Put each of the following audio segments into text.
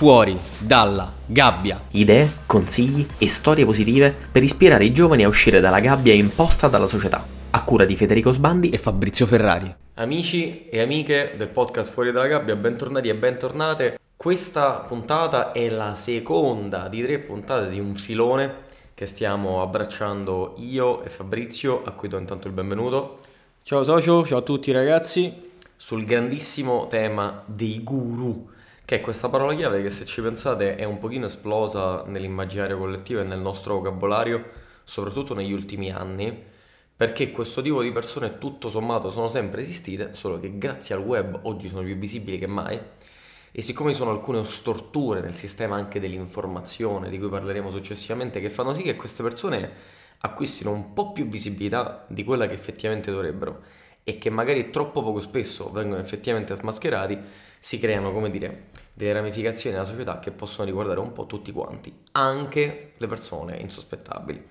fuori dalla gabbia. Idee, consigli e storie positive per ispirare i giovani a uscire dalla gabbia imposta dalla società. A cura di Federico Sbandi e Fabrizio Ferrari. Amici e amiche del podcast Fuori dalla gabbia, bentornati e bentornate. Questa puntata è la seconda di tre puntate di un filone che stiamo abbracciando io e Fabrizio, a cui do intanto il benvenuto. Ciao socio, ciao a tutti ragazzi. Sul grandissimo tema dei guru che è questa parola chiave che se ci pensate è un pochino esplosa nell'immaginario collettivo e nel nostro vocabolario, soprattutto negli ultimi anni, perché questo tipo di persone tutto sommato sono sempre esistite, solo che grazie al web oggi sono più visibili che mai. E siccome ci sono alcune storture nel sistema anche dell'informazione, di cui parleremo successivamente, che fanno sì che queste persone acquistino un po' più visibilità di quella che effettivamente dovrebbero e che magari troppo poco spesso vengono effettivamente smascherati, si creano, come dire, delle ramificazioni nella società che possono riguardare un po' tutti quanti, anche le persone insospettabili.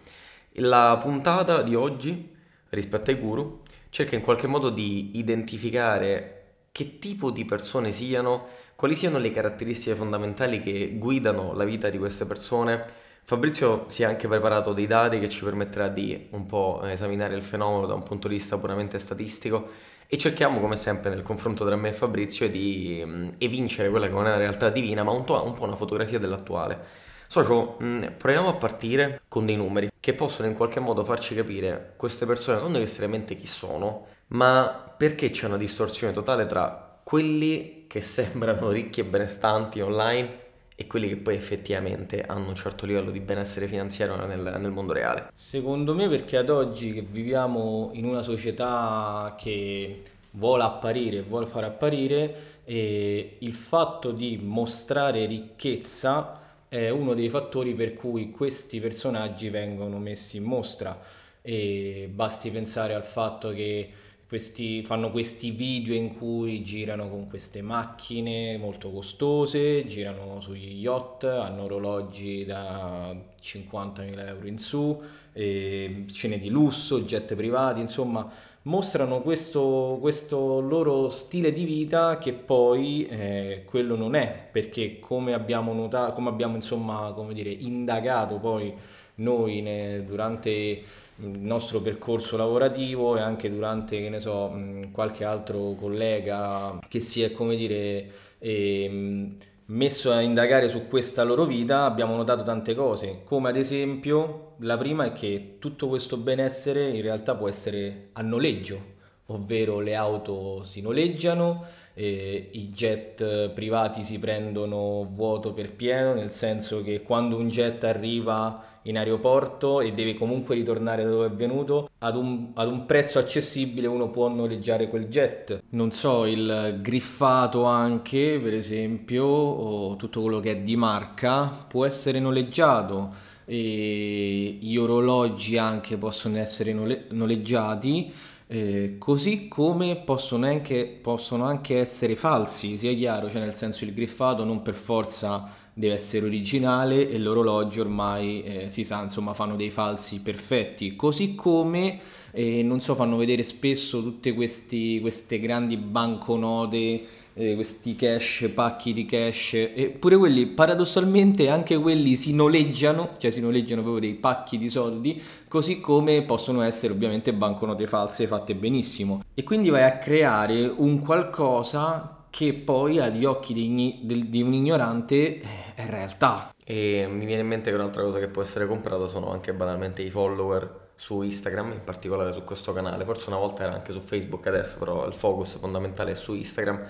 La puntata di oggi, rispetto ai guru, cerca in qualche modo di identificare che tipo di persone siano, quali siano le caratteristiche fondamentali che guidano la vita di queste persone. Fabrizio si è anche preparato dei dati che ci permetterà di un po' esaminare il fenomeno da un punto di vista puramente statistico e cerchiamo come sempre nel confronto tra me e Fabrizio di um, evincere quella che è una realtà divina ma un, to- un po' una fotografia dell'attuale. Socio, mh, mm, proviamo a partire con dei numeri che possono in qualche modo farci capire queste persone non necessariamente chi sono, ma perché c'è una distorsione totale tra quelli che sembrano ricchi e benestanti online e quelli che poi effettivamente hanno un certo livello di benessere finanziario nel, nel, mondo reale? Secondo me perché ad oggi che viviamo in una società che vuole apparire, vuole far apparire, e il fatto di mostrare ricchezza è uno dei fattori per cui questi personaggi vengono messi in mostra e basti pensare al fatto che questi, fanno questi video in cui girano con queste macchine molto costose, girano sugli yacht, hanno orologi da 50.000 euro in su, cene di lusso, jet privati, insomma mostrano questo, questo loro stile di vita che poi eh, quello non è, perché come abbiamo notato, come abbiamo insomma, come dire, indagato poi noi ne, durante il nostro percorso lavorativo e anche durante, che ne so, qualche altro collega che si è, come dire, eh, messo a indagare su questa loro vita, abbiamo notato tante cose, come ad esempio la prima è che tutto questo benessere in realtà può essere a noleggio, ovvero le auto si noleggiano, eh, i jet privati si prendono vuoto per pieno, nel senso che quando un jet arriva in aeroporto e deve comunque ritornare da dove è venuto, ad un, ad un, prezzo accessibile uno può noleggiare quel jet. Non so, il griffato anche, per esempio, o tutto quello che è di marca, può essere noleggiato. E gli orologi anche possono essere nole- noleggiati. Eh, così come possono anche, possono anche essere falsi, sia chiaro, cioè nel senso il griffato non per forza deve essere originale e l'orologio ormai eh, si sa, insomma, fanno dei falsi perfetti, così come eh, non so, fanno vedere spesso tutte questi, queste grandi banconote eh, questi cash, pacchi di cash, eppure quelli paradossalmente anche quelli si noleggiano, cioè si noleggiano proprio dei pacchi di soldi, così come possono essere ovviamente banconote false fatte benissimo. E quindi vai a creare un qualcosa che poi agli occhi di, di, di un ignorante eh, è realtà. E mi viene in mente che un'altra cosa che può essere comprata sono anche banalmente i follower su Instagram, in particolare su questo canale, forse una volta era anche su Facebook adesso, però il focus fondamentale è su Instagram.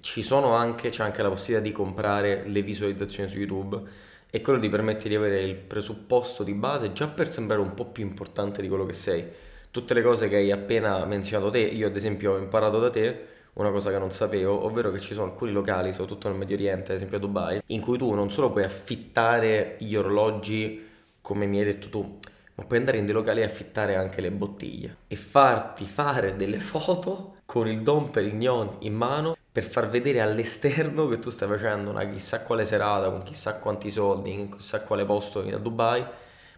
Ci sono anche, c'è anche la possibilità di comprare le visualizzazioni su YouTube e quello ti permette di avere il presupposto di base già per sembrare un po' più importante di quello che sei. Tutte le cose che hai appena menzionato te, io ad esempio ho imparato da te, una cosa che non sapevo, ovvero che ci sono alcuni locali, soprattutto nel Medio Oriente, ad esempio a Dubai, in cui tu non solo puoi affittare gli orologi come mi hai detto tu, ma puoi andare in dei locali e affittare anche le bottiglie e farti fare delle foto con il Dom Perignon in mano per far vedere all'esterno che tu stai facendo una chissà quale serata con chissà quanti soldi in chissà quale posto a Dubai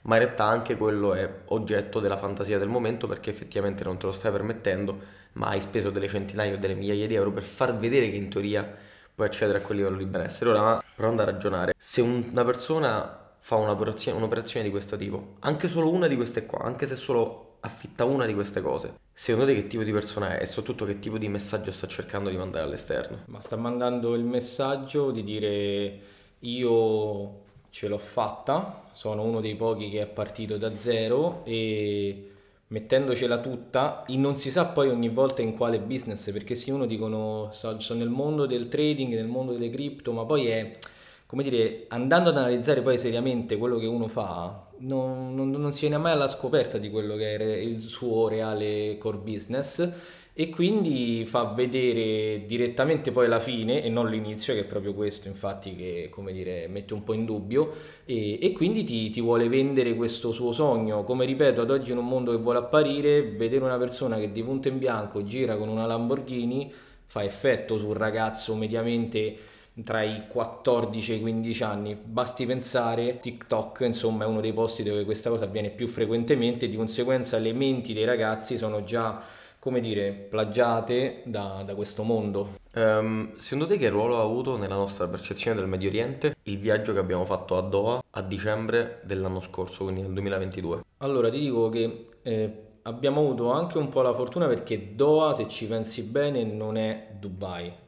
ma in realtà anche quello è oggetto della fantasia del momento perché effettivamente non te lo stai permettendo ma hai speso delle centinaia o delle migliaia di euro per far vedere che in teoria puoi accedere a quel livello di benessere. Ora, provando a ragionare, se una persona fa un'operazione, un'operazione di questo tipo, anche solo una di queste qua, anche se solo affitta una di queste cose, secondo te che tipo di persona è? E soprattutto che tipo di messaggio sta cercando di mandare all'esterno? Ma sta mandando il messaggio di dire io ce l'ho fatta, sono uno dei pochi che è partito da zero e mettendocela tutta, non si sa poi ogni volta in quale business, perché sì, uno dicono sono nel mondo del trading, nel mondo delle cripto, ma poi è, come dire, andando ad analizzare poi seriamente quello che uno fa, non, non, non si viene mai alla scoperta di quello che è il suo reale core business e quindi fa vedere direttamente poi la fine e non l'inizio che è proprio questo infatti che come dire mette un po' in dubbio e, e quindi ti, ti, vuole vendere questo suo sogno. Come ripeto ad oggi in un mondo che vuole apparire vedere una persona che di punto in bianco gira con una Lamborghini fa effetto su un ragazzo mediamente tra i 14 e i 15 anni. Basti pensare, TikTok insomma è uno dei posti dove questa cosa avviene più frequentemente, di conseguenza le menti dei ragazzi sono già come dire, plagiate da, da questo mondo. Um, secondo te che ruolo ha avuto nella nostra percezione del Medio Oriente il viaggio che abbiamo fatto a Doha a dicembre dell'anno scorso, quindi nel 2022? Allora ti dico che eh, abbiamo avuto anche un po' la fortuna perché Doha, se ci pensi bene, non è Dubai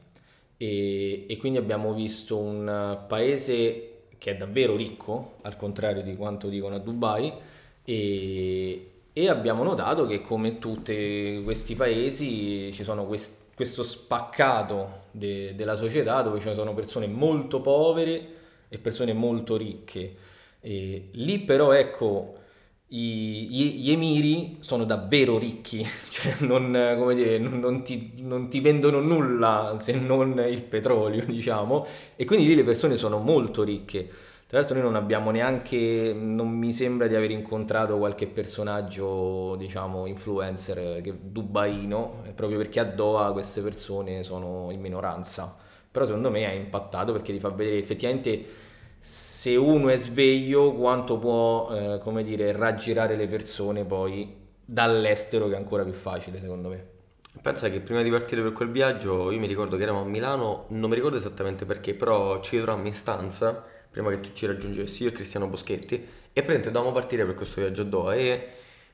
e, e quindi abbiamo visto un paese che è davvero ricco, al contrario di quanto dicono a Dubai, e, e abbiamo notato che come tutti questi paesi ci sono quest- questo spaccato de- della società dove ci sono persone molto povere e persone molto ricche. E lì però ecco gli, emiri sono davvero ricchi, cioè non, dire, non, non, ti, non, ti, vendono nulla se non il petrolio, diciamo, e quindi lì le persone sono molto ricche. Tra l'altro noi non abbiamo neanche, non mi sembra di aver incontrato qualche personaggio, diciamo, influencer che, dubaino, proprio perché a Doha queste persone sono in minoranza. Però secondo me ha impattato perché ti fa vedere effettivamente se uno è sveglio quanto può, eh, come dire, raggirare le persone poi dall'estero che è ancora più facile secondo me. Pensa che prima di partire per quel viaggio io mi ricordo che eravamo a Milano, non mi ricordo esattamente perché, però ci ritrovammo in stanza prima che tu ci raggiungessi, io e Cristiano Boschetti, e praticamente dovevamo partire per questo viaggio a Doha e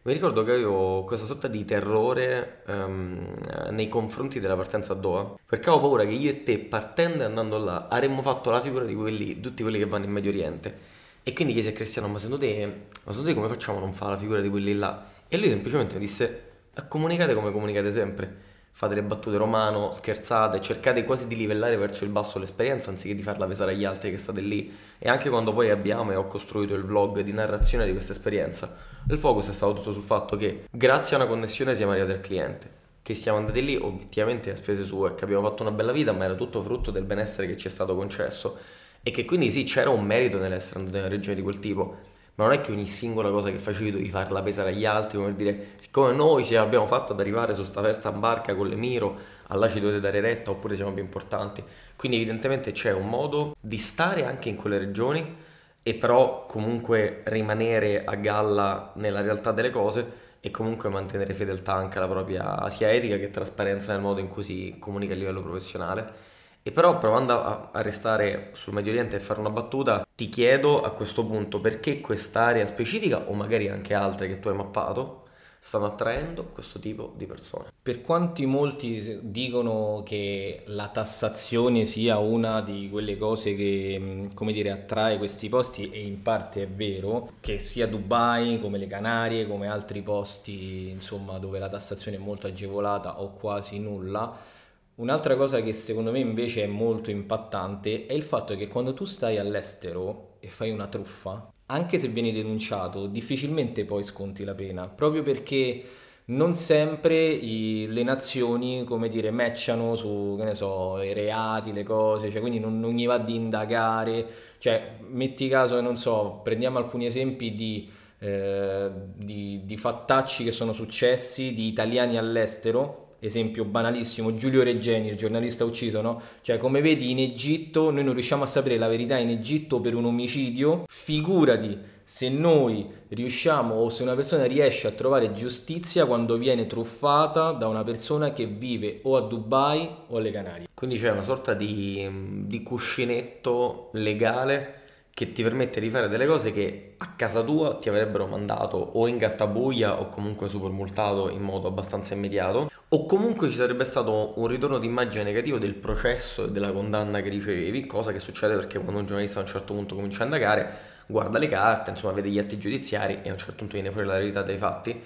mi ricordo che avevo questa sorta di terrore um, nei confronti della partenza a Doha, perché avevo paura che io e te, partendo e andando là, avremmo fatto la figura di quelli, tutti quelli che vanno in Medio Oriente. E quindi chiesi a Cristiano, ma secondo te, ma secondo te come facciamo a non fare la figura di quelli là? E lui semplicemente mi disse, comunicate come comunicate sempre fate le battute romano, scherzate, cercate quasi di livellare verso il basso l'esperienza anziché di farla pesare agli altri che state lì. E anche quando poi abbiamo e ho costruito il vlog di narrazione di questa esperienza, il focus è stato tutto sul fatto che grazie a una connessione siamo arrivati al cliente. Che siamo andati lì obiettivamente a spese sue, che abbiamo fatto una bella vita, ma era tutto frutto del benessere che ci è stato concesso. E che quindi sì, c'era un merito nell'essere andato in una regione di quel tipo ma non è che ogni singola cosa che facevi dovevi farla pesare agli altri, come dire, siccome noi ce l'abbiamo fatta ad arrivare su sta festa in barca con le Miro, allora ci dovete dare retta oppure siamo più importanti. Quindi evidentemente c'è un modo di stare anche in quelle regioni e però comunque rimanere a galla nella realtà delle cose e comunque mantenere fedeltà anche alla propria sia etica che trasparenza nel modo in cui si comunica a livello professionale e però provando a, a, restare sul Medio Oriente e fare una battuta, ti chiedo a questo punto perché quest'area specifica o magari anche altre che tu hai mappato stanno attraendo questo tipo di persone. Per quanti molti dicono che la tassazione sia una di quelle cose che, come dire, attrae questi posti e in parte è vero, che sia Dubai come le Canarie, come altri posti, insomma, dove la tassazione è molto agevolata o quasi nulla, Un'altra cosa che secondo me invece è molto impattante è il fatto che quando tu stai all'estero e fai una truffa, anche se vieni denunciato, difficilmente poi sconti la pena, proprio perché non sempre i, le nazioni, come dire, matchano su, che ne so, i reati, le cose, cioè quindi non, non gli va di indagare, cioè metti caso, non so, prendiamo alcuni esempi di, eh, di, di fattacci che sono successi di italiani all'estero esempio banalissimo, Giulio Reggeni, il giornalista ucciso, no? Cioè, come vedi, in Egitto noi non riusciamo a sapere la verità in Egitto per un omicidio, figurati se noi riusciamo o se una persona riesce a trovare giustizia quando viene truffata da una persona che vive o a Dubai o alle Canarie. Quindi c'è una sorta di, di cuscinetto legale che ti permette di fare delle cose che a casa tua ti avrebbero mandato o in gattabuia o comunque super multato in modo abbastanza immediato o comunque ci sarebbe stato un ritorno di immagine negativo del processo e della condanna che ricevevi, cosa che succede perché quando un giornalista a un certo punto comincia a indagare guarda le carte, insomma vede gli atti giudiziari e a un certo punto viene fuori la verità dei fatti.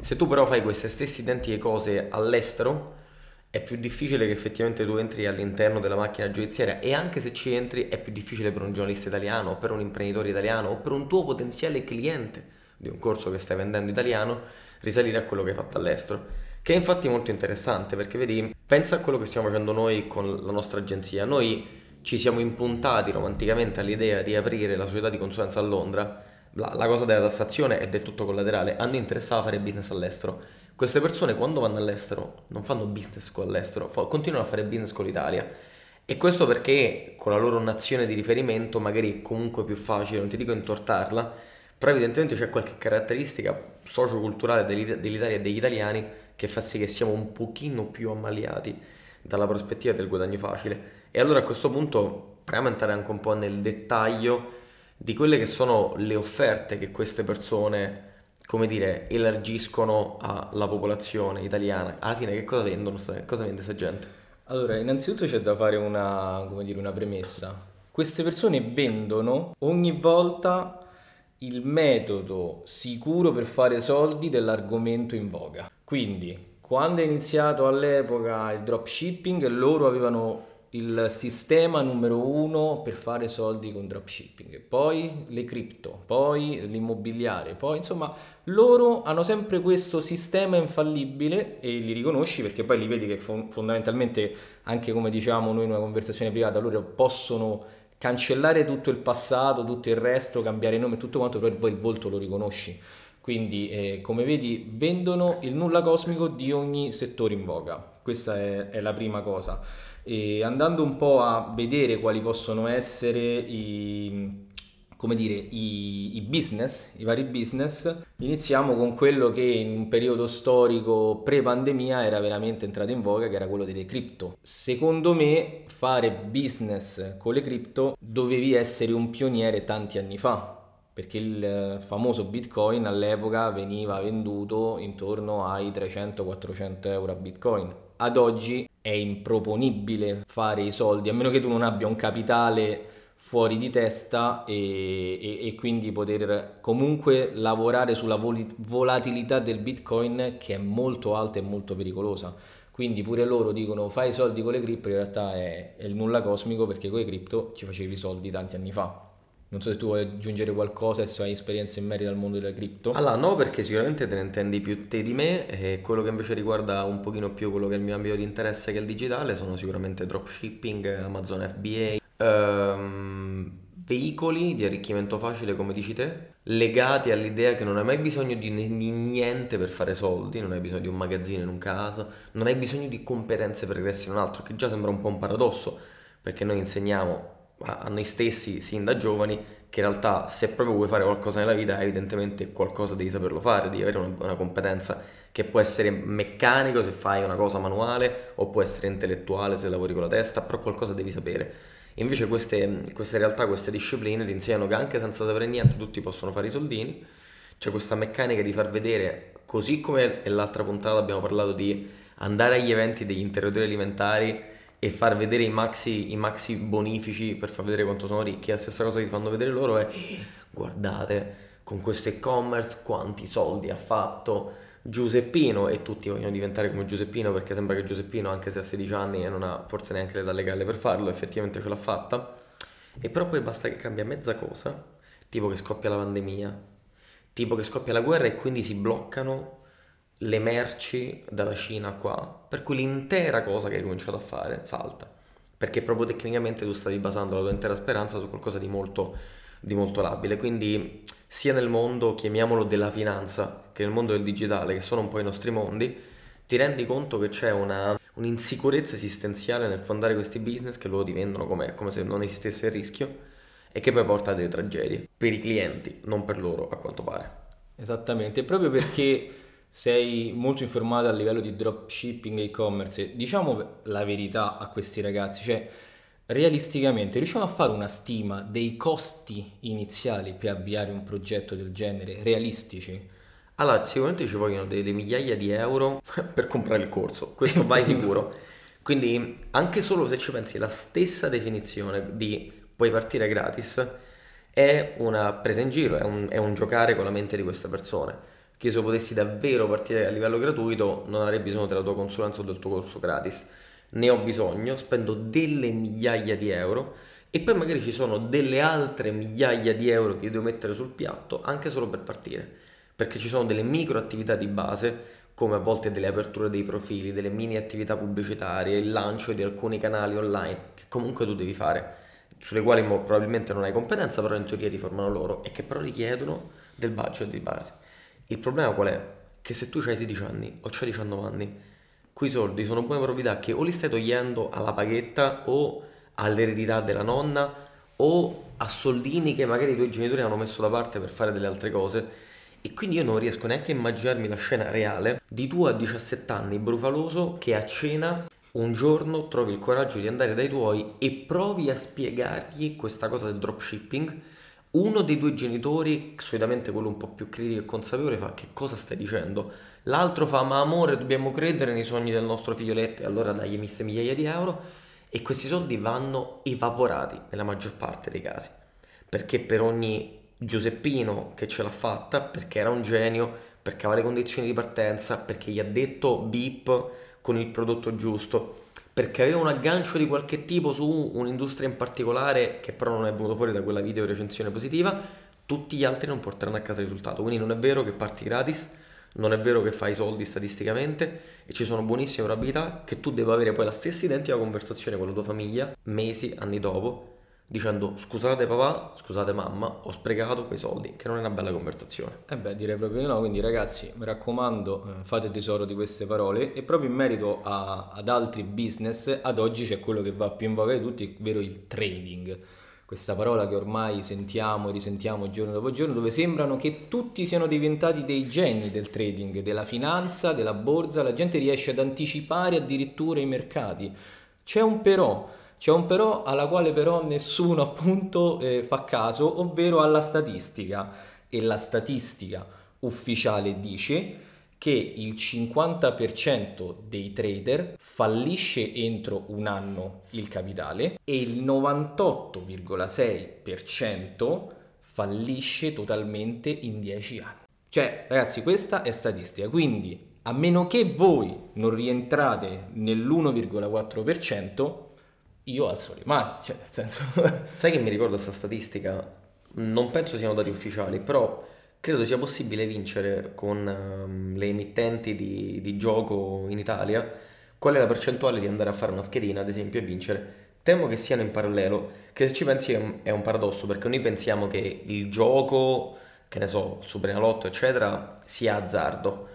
Se tu però fai queste stesse identiche cose all'estero, è più difficile che effettivamente tu entri all'interno della macchina giudiziaria e anche se ci entri è più difficile per un giornalista italiano, per un imprenditore italiano o per un tuo potenziale cliente di un corso che stai vendendo italiano risalire a quello che hai fatto all'estero. Che è infatti molto interessante perché vedi, pensa a quello che stiamo facendo noi con la nostra agenzia. Noi ci siamo impuntati romanticamente all'idea di aprire la società di consulenza a Londra, la, la, cosa della tassazione è del tutto collaterale, a noi interessava fare business all'estero. Queste persone quando vanno all'estero non fanno business con l'estero, fa, continuano a fare business con l'Italia. E questo perché con la loro nazione di riferimento magari è comunque più facile, non ti dico intortarla, però evidentemente c'è qualche caratteristica socioculturale dell'Italia e degli italiani che fa sì che siamo un pochino più ammaliati dalla prospettiva del guadagno facile. E allora a questo punto proviamo a entrare anche un po' nel dettaglio di quelle che sono le offerte che queste persone, come dire, elargiscono alla popolazione italiana. Alla fine che cosa vendono, cosa vende questa gente? Allora, innanzitutto c'è da fare una, dire, una premessa. Queste persone vendono ogni volta il metodo sicuro per fare soldi dell'argomento in voga. Quindi, quando è iniziato all'epoca il dropshipping, loro avevano il sistema numero uno per fare soldi con dropshipping, poi le cripto, poi l'immobiliare, poi insomma loro hanno sempre questo sistema infallibile e li riconosci perché poi li vedi che fondamentalmente anche come diciamo noi in una conversazione privata loro possono cancellare tutto il passato, tutto il resto, cambiare nome tutto quanto, però poi il volto lo riconosci. Quindi, eh, come vedi, vendono il nulla cosmico di ogni settore in voga. Questa è, è la prima cosa. E andando un po' a vedere quali possono essere i, dire, i, i, business, i vari business, iniziamo con quello che in un periodo storico pre-pandemia era veramente entrato in voga, che era quello delle cripto. Secondo me fare business con le cripto dovevi essere un pioniere tanti anni fa, perché il famoso bitcoin all'epoca veniva venduto intorno ai 300-400 euro a bitcoin. Ad oggi è improponibile fare i soldi, a meno che tu non abbia un capitale fuori di testa e, e, e quindi poter comunque lavorare sulla vol- volatilità del bitcoin che è molto alta e molto pericolosa. Quindi pure loro dicono fai i soldi con le cripto, in realtà è, è il nulla cosmico perché con le cripto ci facevi i soldi tanti anni fa. Non so se tu vuoi aggiungere qualcosa e se hai esperienza in merito al mondo della cripto. Allora, no, perché sicuramente te ne intendi più te di me e quello che invece riguarda un pochino più quello che è il mio ambito di interesse che è il digitale sono sicuramente dropshipping, Amazon FBA, ehm, veicoli di arricchimento facile come dici te, legati all'idea che non hai mai bisogno di, niente per fare soldi, non hai bisogno di un magazzino in un caso, non hai bisogno di competenze pregressi in un altro, che già sembra un po' un paradosso, perché noi insegniamo a noi stessi sin da giovani che in realtà se proprio vuoi fare qualcosa nella vita evidentemente qualcosa devi saperlo fare, devi avere una, una, competenza che può essere meccanico se fai una cosa manuale o può essere intellettuale se lavori con la testa, però qualcosa devi sapere. Invece queste, queste realtà, queste discipline ti insegnano che anche senza sapere niente tutti possono fare i soldini, c'è questa meccanica di far vedere, così come nell'altra puntata abbiamo parlato di andare agli eventi degli interrogatori alimentari e far vedere i maxi, i maxi bonifici per far vedere quanto sono ricchi. La stessa cosa che ti fanno vedere loro è guardate con questo e-commerce quanti soldi ha fatto Giuseppino e tutti vogliono diventare come Giuseppino perché sembra che Giuseppino anche se ha 16 anni e non ha forse neanche l'età legale per farlo, effettivamente ce l'ha fatta. E però poi basta che cambia mezza cosa, tipo che scoppia la pandemia, tipo che scoppia la guerra e quindi si bloccano le merci dalla Cina qua, per cui l'intera cosa che hai cominciato a fare salta, perché proprio tecnicamente tu stavi basando la tua intera speranza su qualcosa di molto, di molto labile, quindi sia nel mondo, chiamiamolo della finanza, che nel mondo del digitale, che sono un po' i nostri mondi, ti rendi conto che c'è una, un'insicurezza esistenziale nel fondare questi business che loro ti vendono come, come se non esistesse il rischio e che poi porta a delle tragedie per i clienti, non per loro a quanto pare. Esattamente, proprio perché sei molto informato a livello di dropshipping e e-commerce, diciamo la verità a questi ragazzi, cioè realisticamente riusciamo a fare una stima dei costi iniziali per avviare un progetto del genere, realistici? Allora, sicuramente ci vogliono delle migliaia di euro per comprare il corso, questo vai sicuro. Quindi anche solo se ci pensi, la stessa definizione di puoi partire gratis è una presa in giro, è un, è un giocare con la mente di queste persone. Che se potessi davvero partire a livello gratuito non avrei bisogno della tua consulenza o del tuo corso gratis ne ho bisogno, spendo delle migliaia di euro e poi magari ci sono delle altre migliaia di euro che devo mettere sul piatto anche solo per partire, perché ci sono delle micro attività di base come a volte delle aperture dei profili, delle mini attività pubblicitarie, il lancio di alcuni canali online che comunque tu devi fare, sulle quali probabilmente non hai competenza, però in teoria ti formano loro e che però richiedono del budget di base. Il problema qual è? Che se tu hai 16 anni o hai 19 anni quei soldi sono buone proprietà che o li stai togliendo alla paghetta o all'eredità della nonna o a soldini che magari i tuoi genitori hanno messo da parte per fare delle altre cose. E quindi io non riesco neanche a immaginarmi la scena reale di tu a 17 anni brufaloso che a cena un giorno trovi il coraggio di andare dai tuoi e provi a spiegargli questa cosa del dropshipping. Uno dei due genitori, solitamente quello un po' più critico e consapevole, fa che cosa stai dicendo? L'altro fa ma amore dobbiamo credere nei sogni del nostro figlioletto e allora dagli mille migliaia di euro. E questi soldi vanno evaporati nella maggior parte dei casi. Perché per ogni Giuseppino che ce l'ha fatta perché era un genio perché aveva le condizioni di partenza perché gli ha detto beep con il prodotto giusto perché aveva un aggancio di qualche tipo su un'industria in particolare che però non è venuto fuori da quella video recensione positiva tutti gli altri non porteranno a casa il risultato. Quindi non è vero che parti gratis non è vero che fai soldi statisticamente e ci sono buonissime probabilità che tu debba avere poi la stessa identica conversazione con la tua famiglia mesi, anni dopo, dicendo scusate papà, scusate mamma, ho sprecato quei soldi, che non è una bella conversazione. Eh beh, direi proprio di no, quindi ragazzi, mi raccomando, eh, fate tesoro di queste parole e proprio in merito a, ad altri business, ad oggi c'è quello che va più in voga di tutti, ovvero il trading questa parola che ormai sentiamo e risentiamo giorno dopo giorno, dove sembrano che tutti siano diventati dei geni del trading, della finanza, della borsa, la gente riesce ad anticipare addirittura i mercati. C'è un però, c'è un però alla quale però nessuno appunto eh, fa caso, ovvero alla statistica. E la statistica ufficiale dice che il 50% dei trader fallisce entro un anno il capitale e il 98,6% fallisce totalmente in 10 anni. Cioè, ragazzi, questa è statistica, quindi a meno che voi non rientrate nell'1,4%, io alzo le mani, cioè, nel senso... Sai che mi ricordo questa statistica? Non penso siano dati ufficiali, però credo sia possibile vincere con um, le emittenti di, di, gioco in Italia qual è la percentuale di andare a fare una schedina, ad esempio, e vincere. Temo che siano in parallelo, che se ci pensi è un, è un paradosso, perché noi pensiamo che il gioco, che ne so, Superenalotto, eccetera, sia azzardo,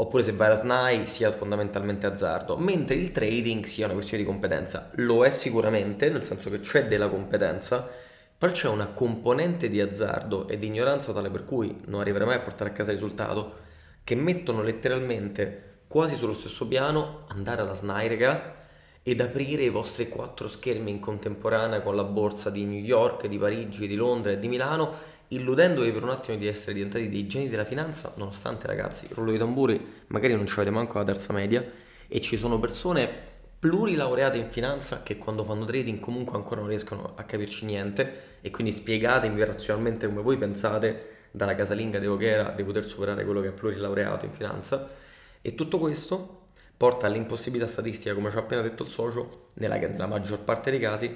oppure se vai a SNAI sia fondamentalmente azzardo, mentre il trading sia una questione di competenza. Lo è sicuramente, nel senso che c'è della competenza, però c'è una componente di azzardo e di ignoranza tale per cui non arriverai mai a portare a casa il risultato, che mettono letteralmente quasi sullo stesso piano andare alla Snairega ed aprire i vostri quattro schermi in contemporanea con la borsa di New York, di Parigi, di Londra e di Milano, illudendovi per un attimo di essere diventati dei geni della finanza, nonostante ragazzi, rullo di tamburi, magari non ci avete manco la terza media, e ci sono persone plurilaureate in finanza che quando fanno trading comunque ancora non riescono a capirci niente e quindi spiegatemi razionalmente come voi pensate dalla casalinga di Voghera di poter superare quello che è plurilaureato in finanza. E tutto questo porta all'impossibilità statistica, come ci ha appena detto il socio, nella, nella maggior parte dei casi,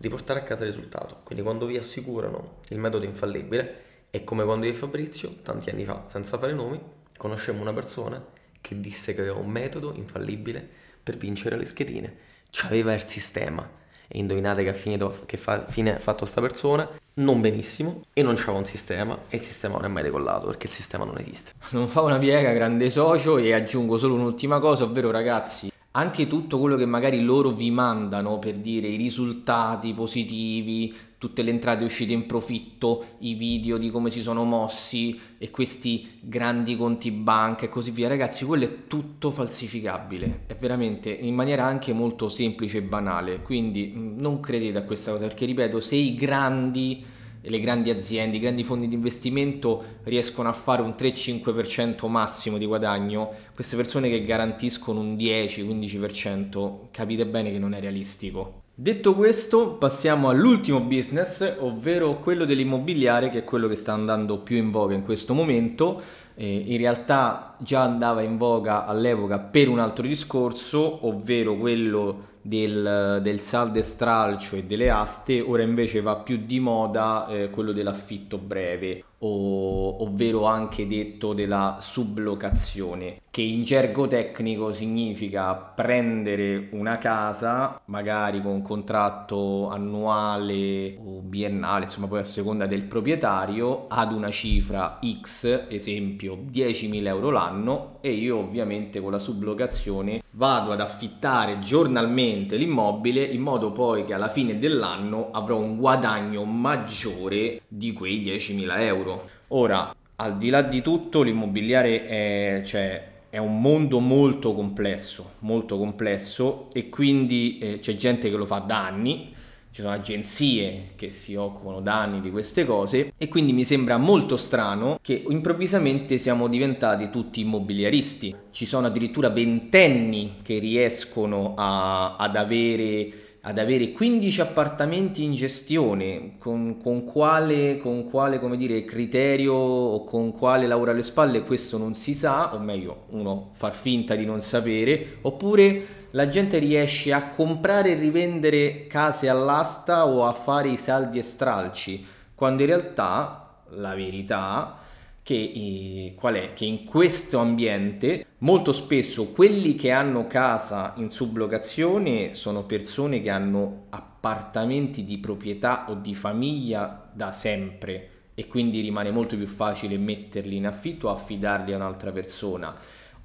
di portare a casa il risultato. Quindi quando vi assicurano il metodo infallibile è come quando io e Fabrizio, tanti anni fa, senza fare nomi, conoscemmo una persona che disse che aveva un metodo infallibile per vincere le schedine. C'aveva il sistema. E indovinate che, ha finito, che fa, fine ha fatto sta persona? Non benissimo e non c'aveva un sistema e il sistema non è mai decollato perché il sistema non esiste. Non fa una piega, grande socio e aggiungo solo un'ultima cosa, ovvero ragazzi, anche tutto quello che magari loro vi mandano per dire i risultati positivi, tutte le entrate uscite in profitto, i video di come si sono mossi e questi grandi conti banca e così via. Ragazzi, quello è tutto falsificabile, è veramente in maniera anche molto semplice e banale. Quindi non credete a questa cosa perché ripeto, se i grandi le grandi aziende, i grandi fondi di investimento riescono a fare un 3-5% massimo di guadagno, queste persone che garantiscono un 10-15% capite bene che non è realistico. Detto questo, passiamo all'ultimo business, ovvero quello dell'immobiliare, che è quello che sta andando più in voga in questo momento. Eh, in realtà già andava in voga all'epoca per un altro discorso, ovvero quello del, del saldo e delle aste, ora invece va più di moda eh, quello dell'affitto breve, o, ovvero anche detto della sublocazione, che in gergo tecnico significa prendere una casa, magari con contratto annuale o biennale, insomma poi a seconda del proprietario, ad una cifra X, esempio 10.000 euro l'anno, e io ovviamente con la sublocazione vado ad affittare giornalmente l'immobile in modo poi che alla fine dell'anno avrò un guadagno maggiore di quei 10.000 euro. Ora, al di là di tutto, l'immobiliare è, cioè, è un mondo molto complesso, molto complesso e quindi eh, c'è gente che lo fa da anni ci sono agenzie che si occupano da anni di queste cose e quindi mi sembra molto strano che improvvisamente siamo diventati tutti immobiliaristi. Ci sono addirittura ventenni che riescono a, ad avere ad avere 15 appartamenti in gestione, con, con, quale, con quale dire, criterio o con quale lavoro alle spalle questo non si sa, o meglio uno far finta di non sapere, oppure la gente riesce a comprare e rivendere case all'asta o a fare i saldi e stralci, quando in realtà la verità che, eh, qual è? che in questo ambiente molto spesso quelli che hanno casa in sublocazione sono persone che hanno appartamenti di proprietà o di famiglia da sempre e quindi rimane molto più facile metterli in affitto o affidarli a un'altra persona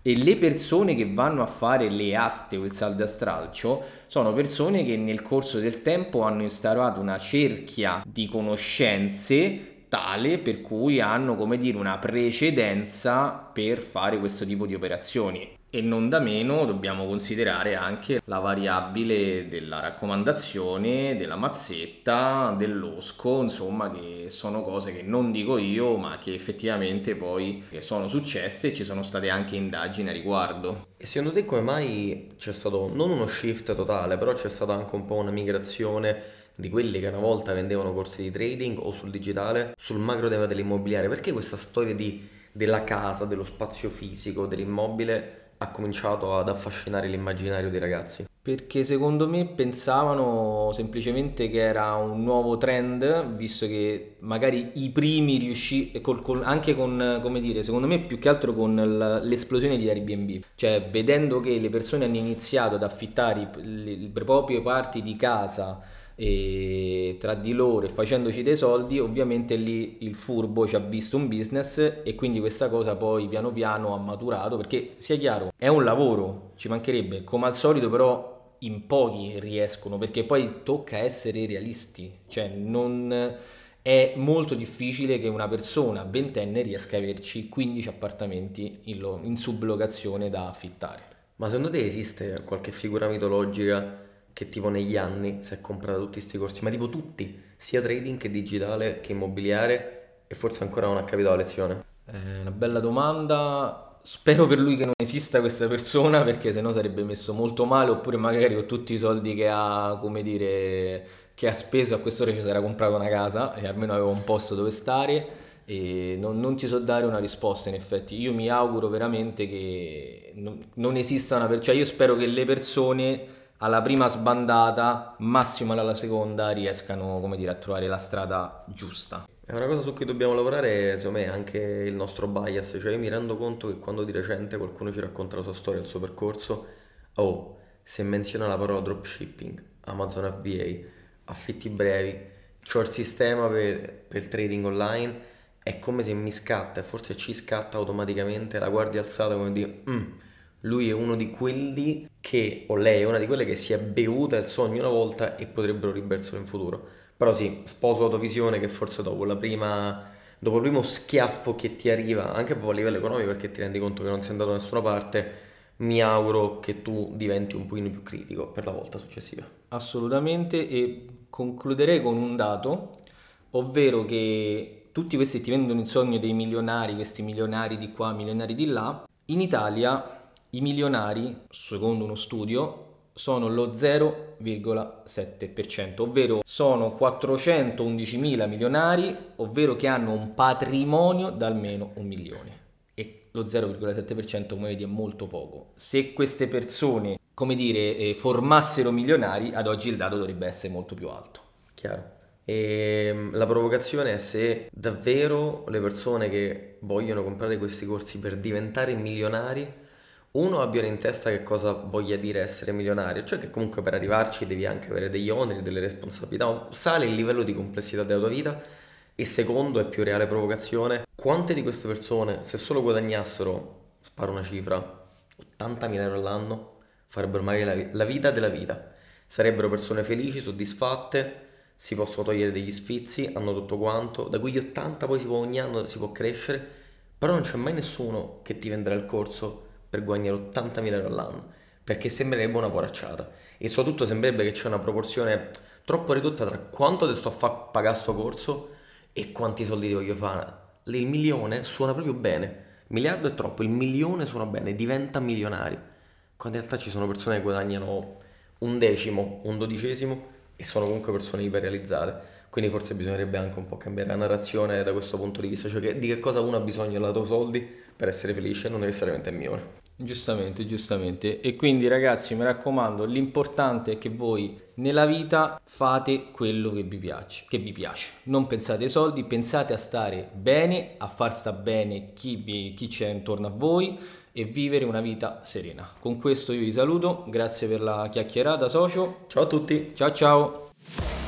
e le persone che vanno a fare le aste o il saldo a stralcio sono persone che nel corso del tempo hanno instaurato una cerchia di conoscenze tale per cui hanno come dire una precedenza per fare questo tipo di operazioni e non da meno dobbiamo considerare anche la variabile della raccomandazione, della mazzetta, dell'osco, insomma che sono cose che non dico io ma che effettivamente poi sono successe e ci sono state anche indagini a riguardo. E secondo te come mai c'è stato non uno shift totale però c'è stata anche un po' una migrazione di quelli che una volta vendevano corsi di trading o sul digitale sul macro tema dell'immobiliare? Perché questa storia di, della casa, dello spazio fisico, dell'immobile ha cominciato ad affascinare l'immaginario dei ragazzi? Perché secondo me pensavano semplicemente che era un nuovo trend, visto che magari i primi riuscì, anche con, come dire, secondo me più che altro con l'esplosione di Airbnb, cioè vedendo che le persone hanno iniziato ad affittare le proprie parti di casa e tra di loro e facendoci dei soldi ovviamente lì il furbo ci ha visto un business e quindi questa cosa poi piano piano ha maturato perché sia chiaro è un lavoro ci mancherebbe. Come al solito però in pochi riescono perché poi tocca essere realisti. Cioè non è molto difficile che una persona ventenne riesca a averci 15 appartamenti in, lo, in sublocazione da affittare. Ma secondo te esiste qualche figura mitologica che tipo negli anni si è comprato tutti questi corsi, ma tipo tutti, sia trading che digitale che immobiliare e forse ancora non ha capito la lezione? È una bella domanda. Spero per lui che non esista questa persona perché sennò sarebbe messo molto male oppure magari con tutti i soldi che ha, come dire, che ha speso a quest'ora ci sarà comprato una casa e almeno aveva un posto dove stare e non, non, ti so dare una risposta in effetti io mi auguro veramente che non, non esista una persona cioè io spero che le persone alla prima sbandata, massimo alla seconda, riescano come dire, a trovare la strada giusta. È una cosa su cui dobbiamo lavorare, secondo me, anche il nostro bias. Cioè, io mi rendo conto che quando di recente qualcuno ci racconta la sua storia, il suo percorso, oh, se menziona la parola dropshipping, Amazon FBA, affitti brevi, c'ho il sistema per, per il trading online, è come se mi scatta, e forse ci scatta automaticamente la guardia alzata come dire, mm, lui è uno di quelli che, o lei è una di quelle che si è bevuta il sogno una volta e potrebbero riberselo in futuro. Però sì, sposo la tua visione che forse dopo prima dopo il primo schiaffo che ti arriva, anche proprio a livello economico, perché ti rendi conto che non sei andato da nessuna parte, mi auguro che tu diventi un pochino più critico per la volta successiva. Assolutamente e concluderei con un dato, ovvero che tutti questi ti vendono il sogno dei milionari, questi milionari di qua, milionari di là, in Italia i milionari, secondo uno studio, sono lo 0,7%, ovvero sono 411.000 milionari, ovvero che hanno un patrimonio da almeno un milione. E lo 0,7% come vedi è molto poco. Se queste persone, come dire, eh, formassero milionari, ad oggi il dato dovrebbe essere molto più alto. Chiaro. E ehm, la provocazione è se davvero le persone che vogliono comprare questi corsi per diventare milionari uno abbiano in testa che cosa voglia dire essere milionario, cioè che comunque per arrivarci devi anche avere degli oneri, delle responsabilità, sale il livello di complessità della tua vita e secondo è più reale provocazione, quante di queste persone se solo guadagnassero, sparo una cifra, 80.000 euro all'anno, farebbero magari la, la vita della vita, sarebbero persone felici, soddisfatte, si possono togliere degli sfizi, hanno tutto quanto, da quegli 80 poi si può, ogni anno si può crescere, però non c'è mai nessuno che ti venderà il corso per guadagnare 80.000 euro all'anno, perché sembrerebbe una poracciata e soprattutto sembrerebbe che c'è una proporzione troppo ridotta tra quanto ti sto a fare pagare sto corso e quanti soldi ti voglio fare. Il milione suona proprio bene, miliardo è troppo, il milione suona bene, diventa milionario, quando in realtà ci sono persone che guadagnano un decimo, un dodicesimo e sono comunque persone iperrealizzate. Quindi forse bisognerebbe anche un po' cambiare la narrazione da questo punto di vista, cioè che, di che cosa uno ha bisogno tuoi soldi per essere felice, non necessariamente il milione. Giustamente, giustamente. E quindi ragazzi, mi raccomando, l'importante è che voi nella vita fate quello che vi piace, che vi piace. Non pensate ai soldi, pensate a stare bene, a far sta bene chi, vi, chi c'è intorno a voi e vivere una vita serena. Con questo io vi saluto, grazie per la chiacchierata socio. Ciao a tutti. Ciao ciao.